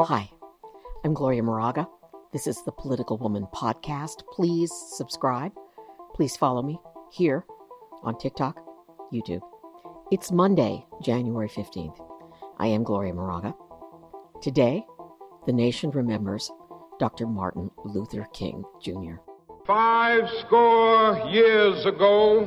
Hi, I'm Gloria Moraga. This is the Political Woman podcast. Please subscribe. Please follow me here on TikTok, YouTube. It's Monday, January 15th. I am Gloria Moraga. Today, the nation remembers Dr. Martin Luther King Jr. Five score years ago,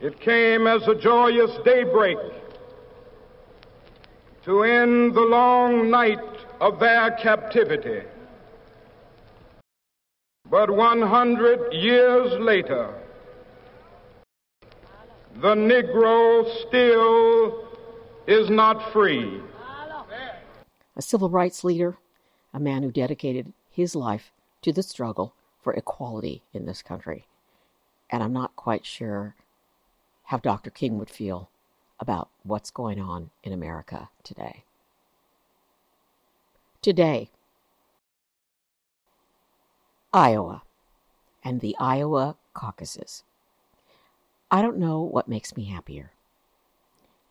It came as a joyous daybreak to end the long night of their captivity. But 100 years later, the Negro still is not free. A civil rights leader, a man who dedicated his life to the struggle for equality in this country. And I'm not quite sure how Dr. King would feel about what's going on in America today. Today, Iowa and the Iowa caucuses. I don't know what makes me happier.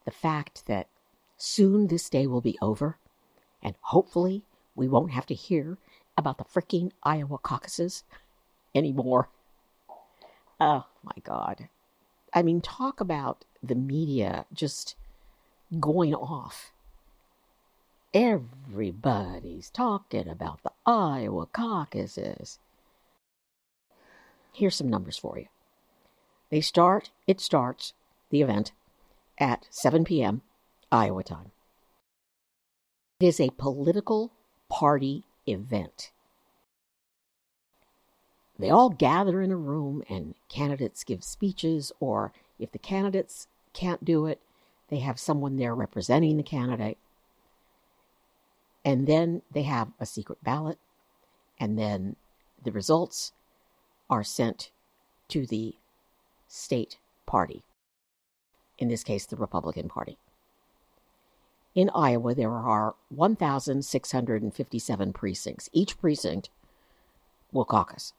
The fact that soon this day will be over, and hopefully we won't have to hear about the freaking Iowa caucuses anymore. Oh my God. I mean, talk about the media just going off. Everybody's talking about the Iowa caucuses. Here's some numbers for you. They start, it starts, the event, at 7 p.m. Iowa time. It is a political party event. They all gather in a room and candidates give speeches, or if the candidates can't do it, they have someone there representing the candidate. And then they have a secret ballot, and then the results are sent to the state party, in this case, the Republican Party. In Iowa, there are 1,657 precincts. Each precinct will caucus.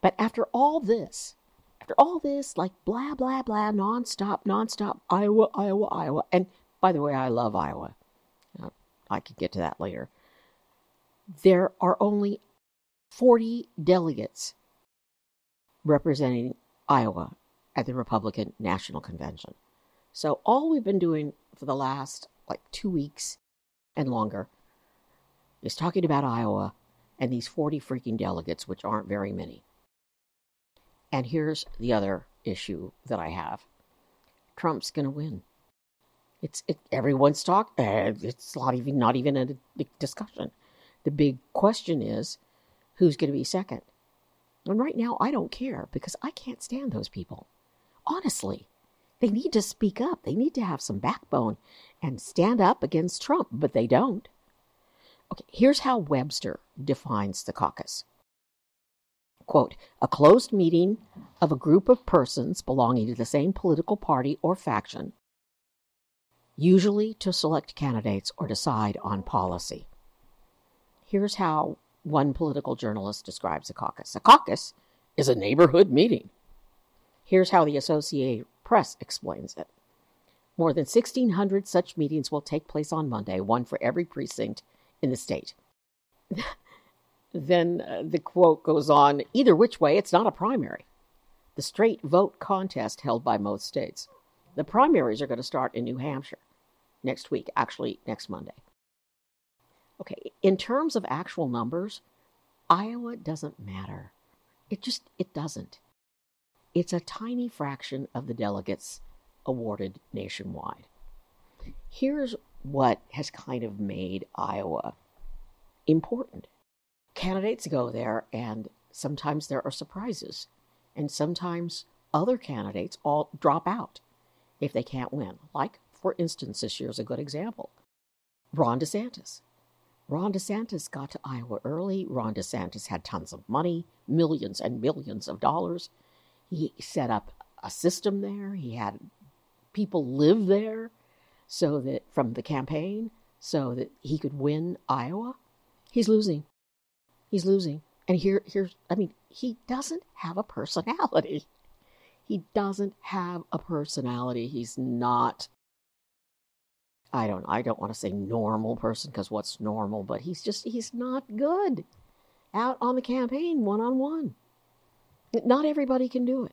But after all this, after all this, like blah, blah, blah, nonstop, nonstop, Iowa, Iowa, Iowa. And by the way, I love Iowa. Uh, I could get to that later. There are only 40 delegates representing Iowa at the Republican National Convention. So all we've been doing for the last like two weeks and longer is talking about Iowa and these 40 freaking delegates, which aren't very many. And here's the other issue that I have Trump's going to win. It's it, everyone's talk. Uh, it's not even not even a discussion. The big question is who's going to be second. And right now, I don't care because I can't stand those people. Honestly, they need to speak up. They need to have some backbone and stand up against Trump, but they don't. Okay, here's how Webster defines the caucus. Quote, a closed meeting of a group of persons belonging to the same political party or faction, usually to select candidates or decide on policy. Here's how one political journalist describes a caucus. A caucus is a neighborhood meeting. Here's how the Associated Press explains it. More than 1,600 such meetings will take place on Monday, one for every precinct in the state. then uh, the quote goes on either which way, it's not a primary. The straight vote contest held by most states. The primaries are going to start in New Hampshire next week, actually, next Monday. Okay, in terms of actual numbers, Iowa doesn't matter. It just it doesn't. It's a tiny fraction of the delegates awarded nationwide. Here's what has kind of made Iowa important. Candidates go there, and sometimes there are surprises, and sometimes other candidates all drop out. if they can't win. Like, for instance, this year's a good example. Ron DeSantis. Ron DeSantis got to Iowa early. Ron DeSantis had tons of money, millions and millions of dollars. He set up a system there. He had people live there so that from the campaign so that he could win Iowa. He's losing. He's losing. And here here's I mean, he doesn't have a personality. He doesn't have a personality. He's not I don't I don't want to say normal person because what's normal, but he's just he's not good out on the campaign one on one. Not everybody can do it.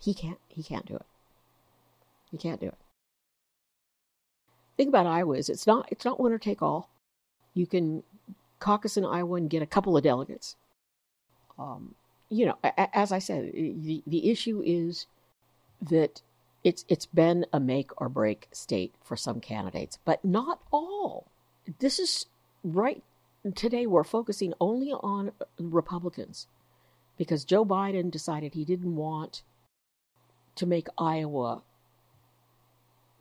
He can't he can't do it. He can't do it. Think about Iowa is it's not it's not winner take all. You can caucus in Iowa and get a couple of delegates. Um, you know, as I said, the, the issue is that it's it's been a make or break state for some candidates, but not all. This is right today we're focusing only on Republicans because Joe Biden decided he didn't want to make Iowa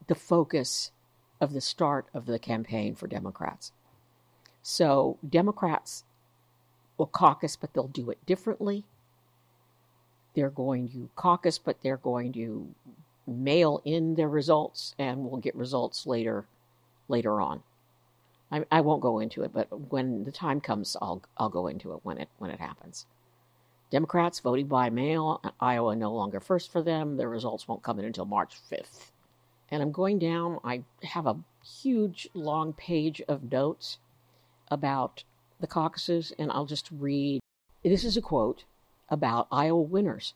the focus of the start of the campaign for Democrats. So Democrats will caucus, but they'll do it differently. They're going to caucus, but they're going to mail in their results and we'll get results later later on. I, I won't go into it, but when the time comes, I'll I'll go into it when it when it happens. Democrats voting by mail, Iowa no longer first for them. Their results won't come in until March 5th. And I'm going down, I have a huge long page of notes about the caucuses, and I'll just read. This is a quote about Iowa winners.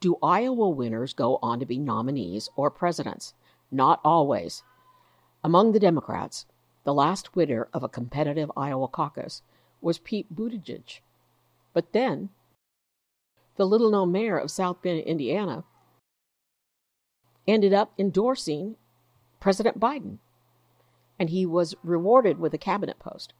Do Iowa winners go on to be nominees or presidents? Not always. Among the Democrats, the last winner of a competitive Iowa caucus was Pete Buttigieg. But then, the little known mayor of South Bend, Indiana, ended up endorsing President Biden, and he was rewarded with a cabinet post.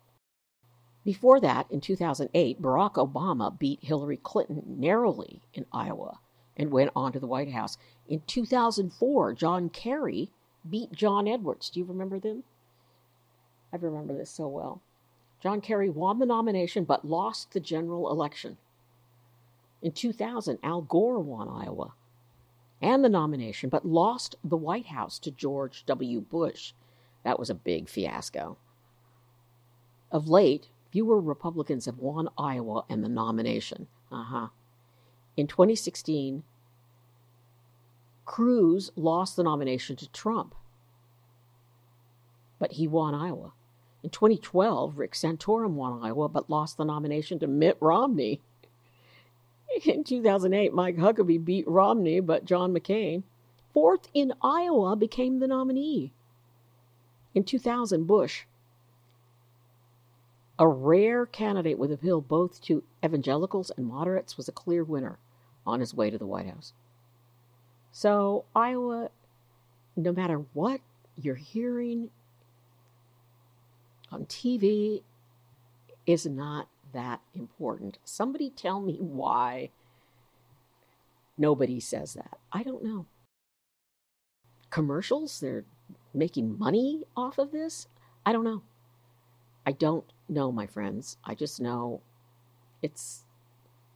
Before that, in 2008, Barack Obama beat Hillary Clinton narrowly in Iowa and went on to the White House. In 2004, John Kerry beat John Edwards. Do you remember them? I remember this so well. John Kerry won the nomination but lost the general election. In 2000, Al Gore won Iowa and the nomination but lost the White House to George W. Bush. That was a big fiasco. Of late, fewer Republicans have won Iowa and the nomination. Uh huh. In 2016, Cruz lost the nomination to Trump, but he won Iowa. In 2012, Rick Santorum won Iowa but lost the nomination to Mitt Romney. In 2008, Mike Huckabee beat Romney, but John McCain, fourth in Iowa, became the nominee. In 2000, Bush, a rare candidate with appeal both to evangelicals and moderates, was a clear winner on his way to the White House. So, Iowa, no matter what you're hearing on TV, is not that important. Somebody tell me why nobody says that. I don't know. Commercials, they're making money off of this? I don't know. I don't know, my friends. I just know it's,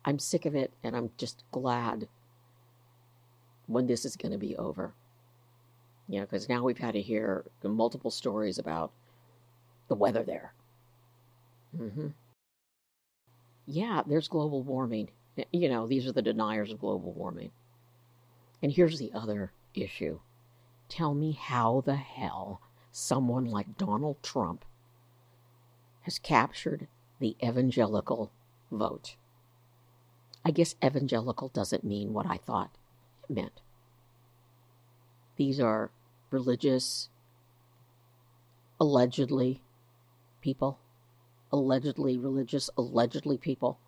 I'm sick of it and I'm just glad when this is going to be over. You know, because now we've had to hear multiple stories about the weather there. Mm-hmm. Yeah, there's global warming. You know, these are the deniers of global warming. And here's the other issue tell me how the hell someone like Donald Trump has captured the evangelical vote. I guess evangelical doesn't mean what I thought it meant. These are religious, allegedly people, allegedly religious, allegedly people.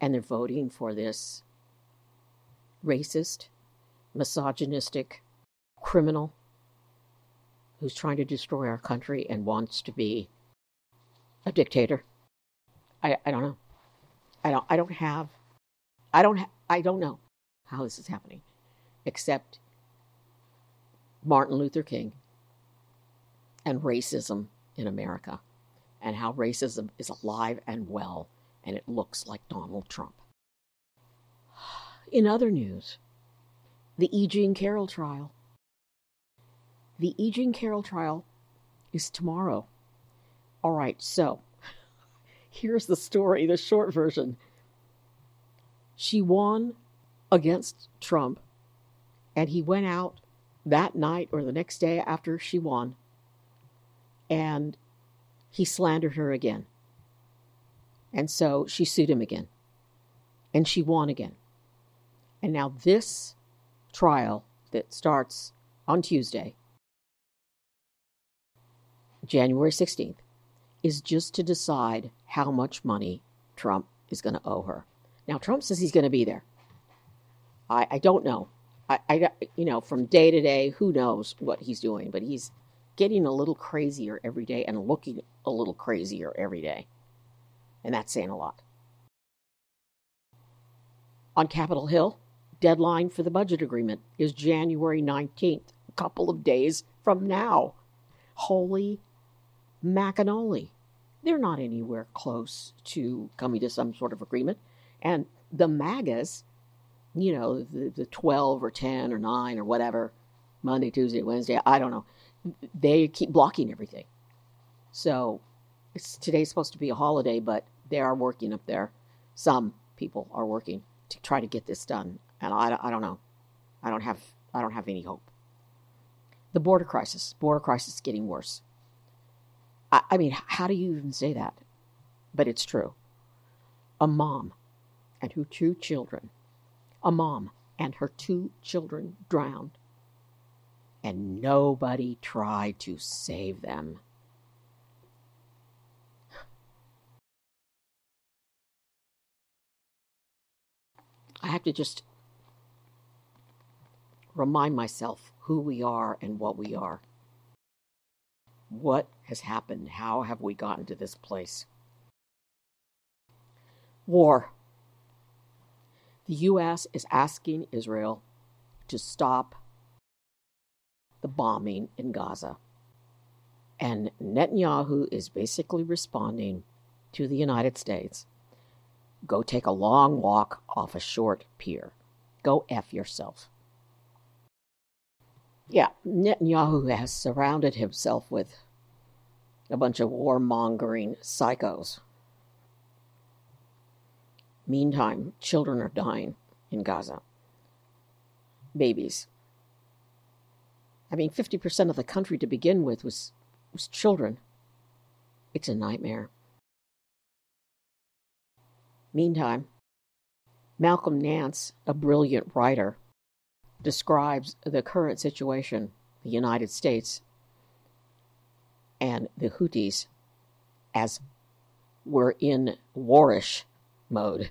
And they're voting for this racist, misogynistic criminal who's trying to destroy our country and wants to be a dictator. I, I don't know. I don't I don't have I don't ha- I don't know how this is happening, except Martin Luther King and racism in America and how racism is alive and well and it looks like Donald Trump. In other news, the E. Jean Carroll trial. The E. Jean Carroll trial is tomorrow. All right, so here's the story, the short version. She won against Trump, and he went out that night or the next day after she won, and he slandered her again. And so she sued him again, and she won again. And now this trial that starts on Tuesday, January 16th, is just to decide how much money Trump is going to owe her. Now, Trump says he's going to be there. I, I don't know. I, I, you know, from day to day, who knows what he's doing, but he's getting a little crazier every day and looking a little crazier every day. And that's saying a lot. On Capitol Hill, deadline for the budget agreement is January 19th, a couple of days from now. Holy macanoli. They're not anywhere close to coming to some sort of agreement. And the MAGAs you know, the, the 12 or 10 or 9 or whatever, Monday, Tuesday, Wednesday, I don't know. They keep blocking everything. So today's supposed to be a holiday, but they are working up there. Some people are working to try to get this done. And I, I don't know. I don't have I don't have any hope. The border crisis, border crisis is getting worse. I, I mean, how do you even say that? But it's true. A mom and her two children a mom and her two children drowned, and nobody tried to save them. I have to just remind myself who we are and what we are. What has happened? How have we gotten to this place? War the U.S. is asking Israel to stop the bombing in Gaza. And Netanyahu is basically responding to the United States go take a long walk off a short pier. Go F yourself. Yeah, Netanyahu has surrounded himself with a bunch of warmongering psychos Meantime, children are dying in Gaza. Babies. I mean, 50% of the country to begin with was, was children. It's a nightmare. Meantime, Malcolm Nance, a brilliant writer, describes the current situation, the United States and the Houthis, as we're in warish mode.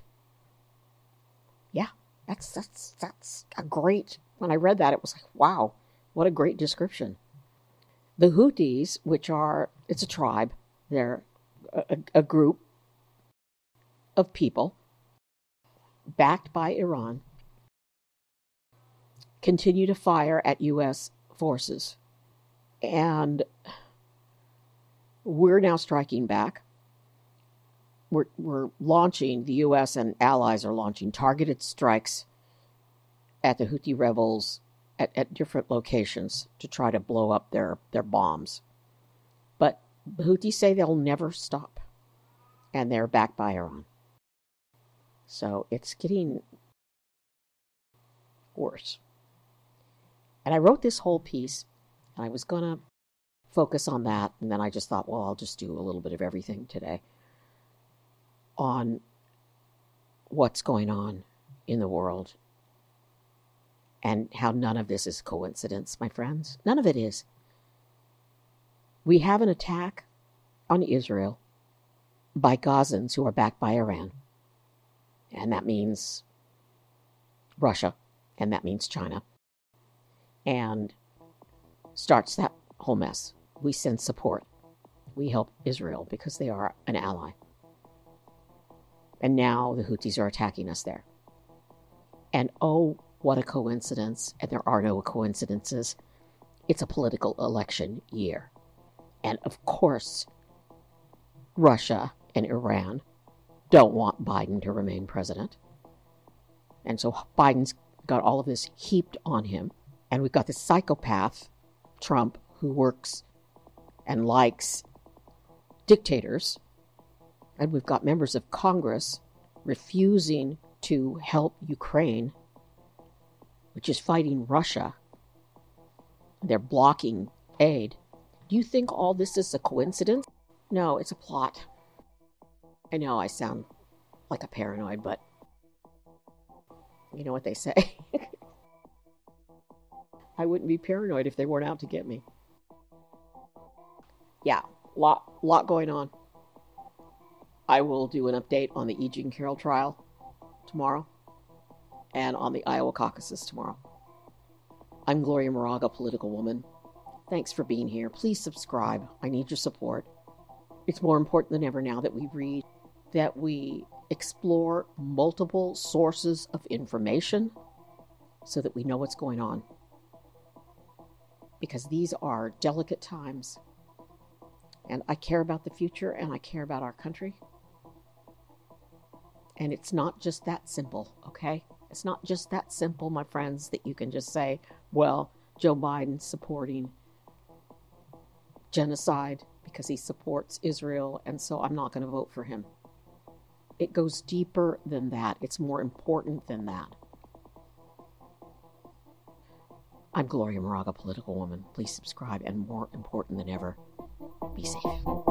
Yeah, that's that's that's a great. When I read that, it was like, wow, what a great description. The Houthis, which are it's a tribe, they're a, a group of people backed by Iran, continue to fire at U.S. forces, and we're now striking back we're, we're launching, the U.S. and allies are launching targeted strikes at the Houthi rebels at, at different locations to try to blow up their, their bombs. But the Houthis say they'll never stop, and they're backed by Iran. So it's getting worse. And I wrote this whole piece, and I was going to focus on that, and then I just thought, well, I'll just do a little bit of everything today on what's going on in the world and how none of this is coincidence, my friends. None of it is. We have an attack on Israel by Gazans who are backed by Iran. And that means Russia, and that means China. And starts that whole mess. We send support. We help Israel because they are an ally. And now the Houthis are attacking us there. And oh, what a coincidence. And there are no coincidences. it's a political election year. And of course, Russia and Iran don't want Biden to remain president. And so Biden's got all of this heaped on him. And we've got this psychopath, Trump, who works and likes dictators. And we've got members of Congress refusing to help Ukraine, which is fighting Russia. They're blocking aid. Do you think all this is a coincidence? No, it's a plot. I know I sound like a paranoid, but you know what they say. I wouldn't be paranoid if they weren't out to get me. Yeah, lot lot going on. I will do an update on the E. Jean Carroll trial tomorrow and on the Iowa caucuses tomorrow. I'm Gloria Moraga, political woman. Thanks for being here. Please subscribe. I need your support. It's more important than ever now that we read, that we explore multiple sources of information so that we know what's going on. Because these are delicate times. And I care about the future and I care about our country. And it's not just that simple, okay? It's not just that simple, my friends, that you can just say, well, Joe Biden supporting genocide because he supports Israel, and so I'm not going to vote for him. It goes deeper than that, it's more important than that. I'm Gloria Moraga, political woman. Please subscribe, and more important than ever, be safe.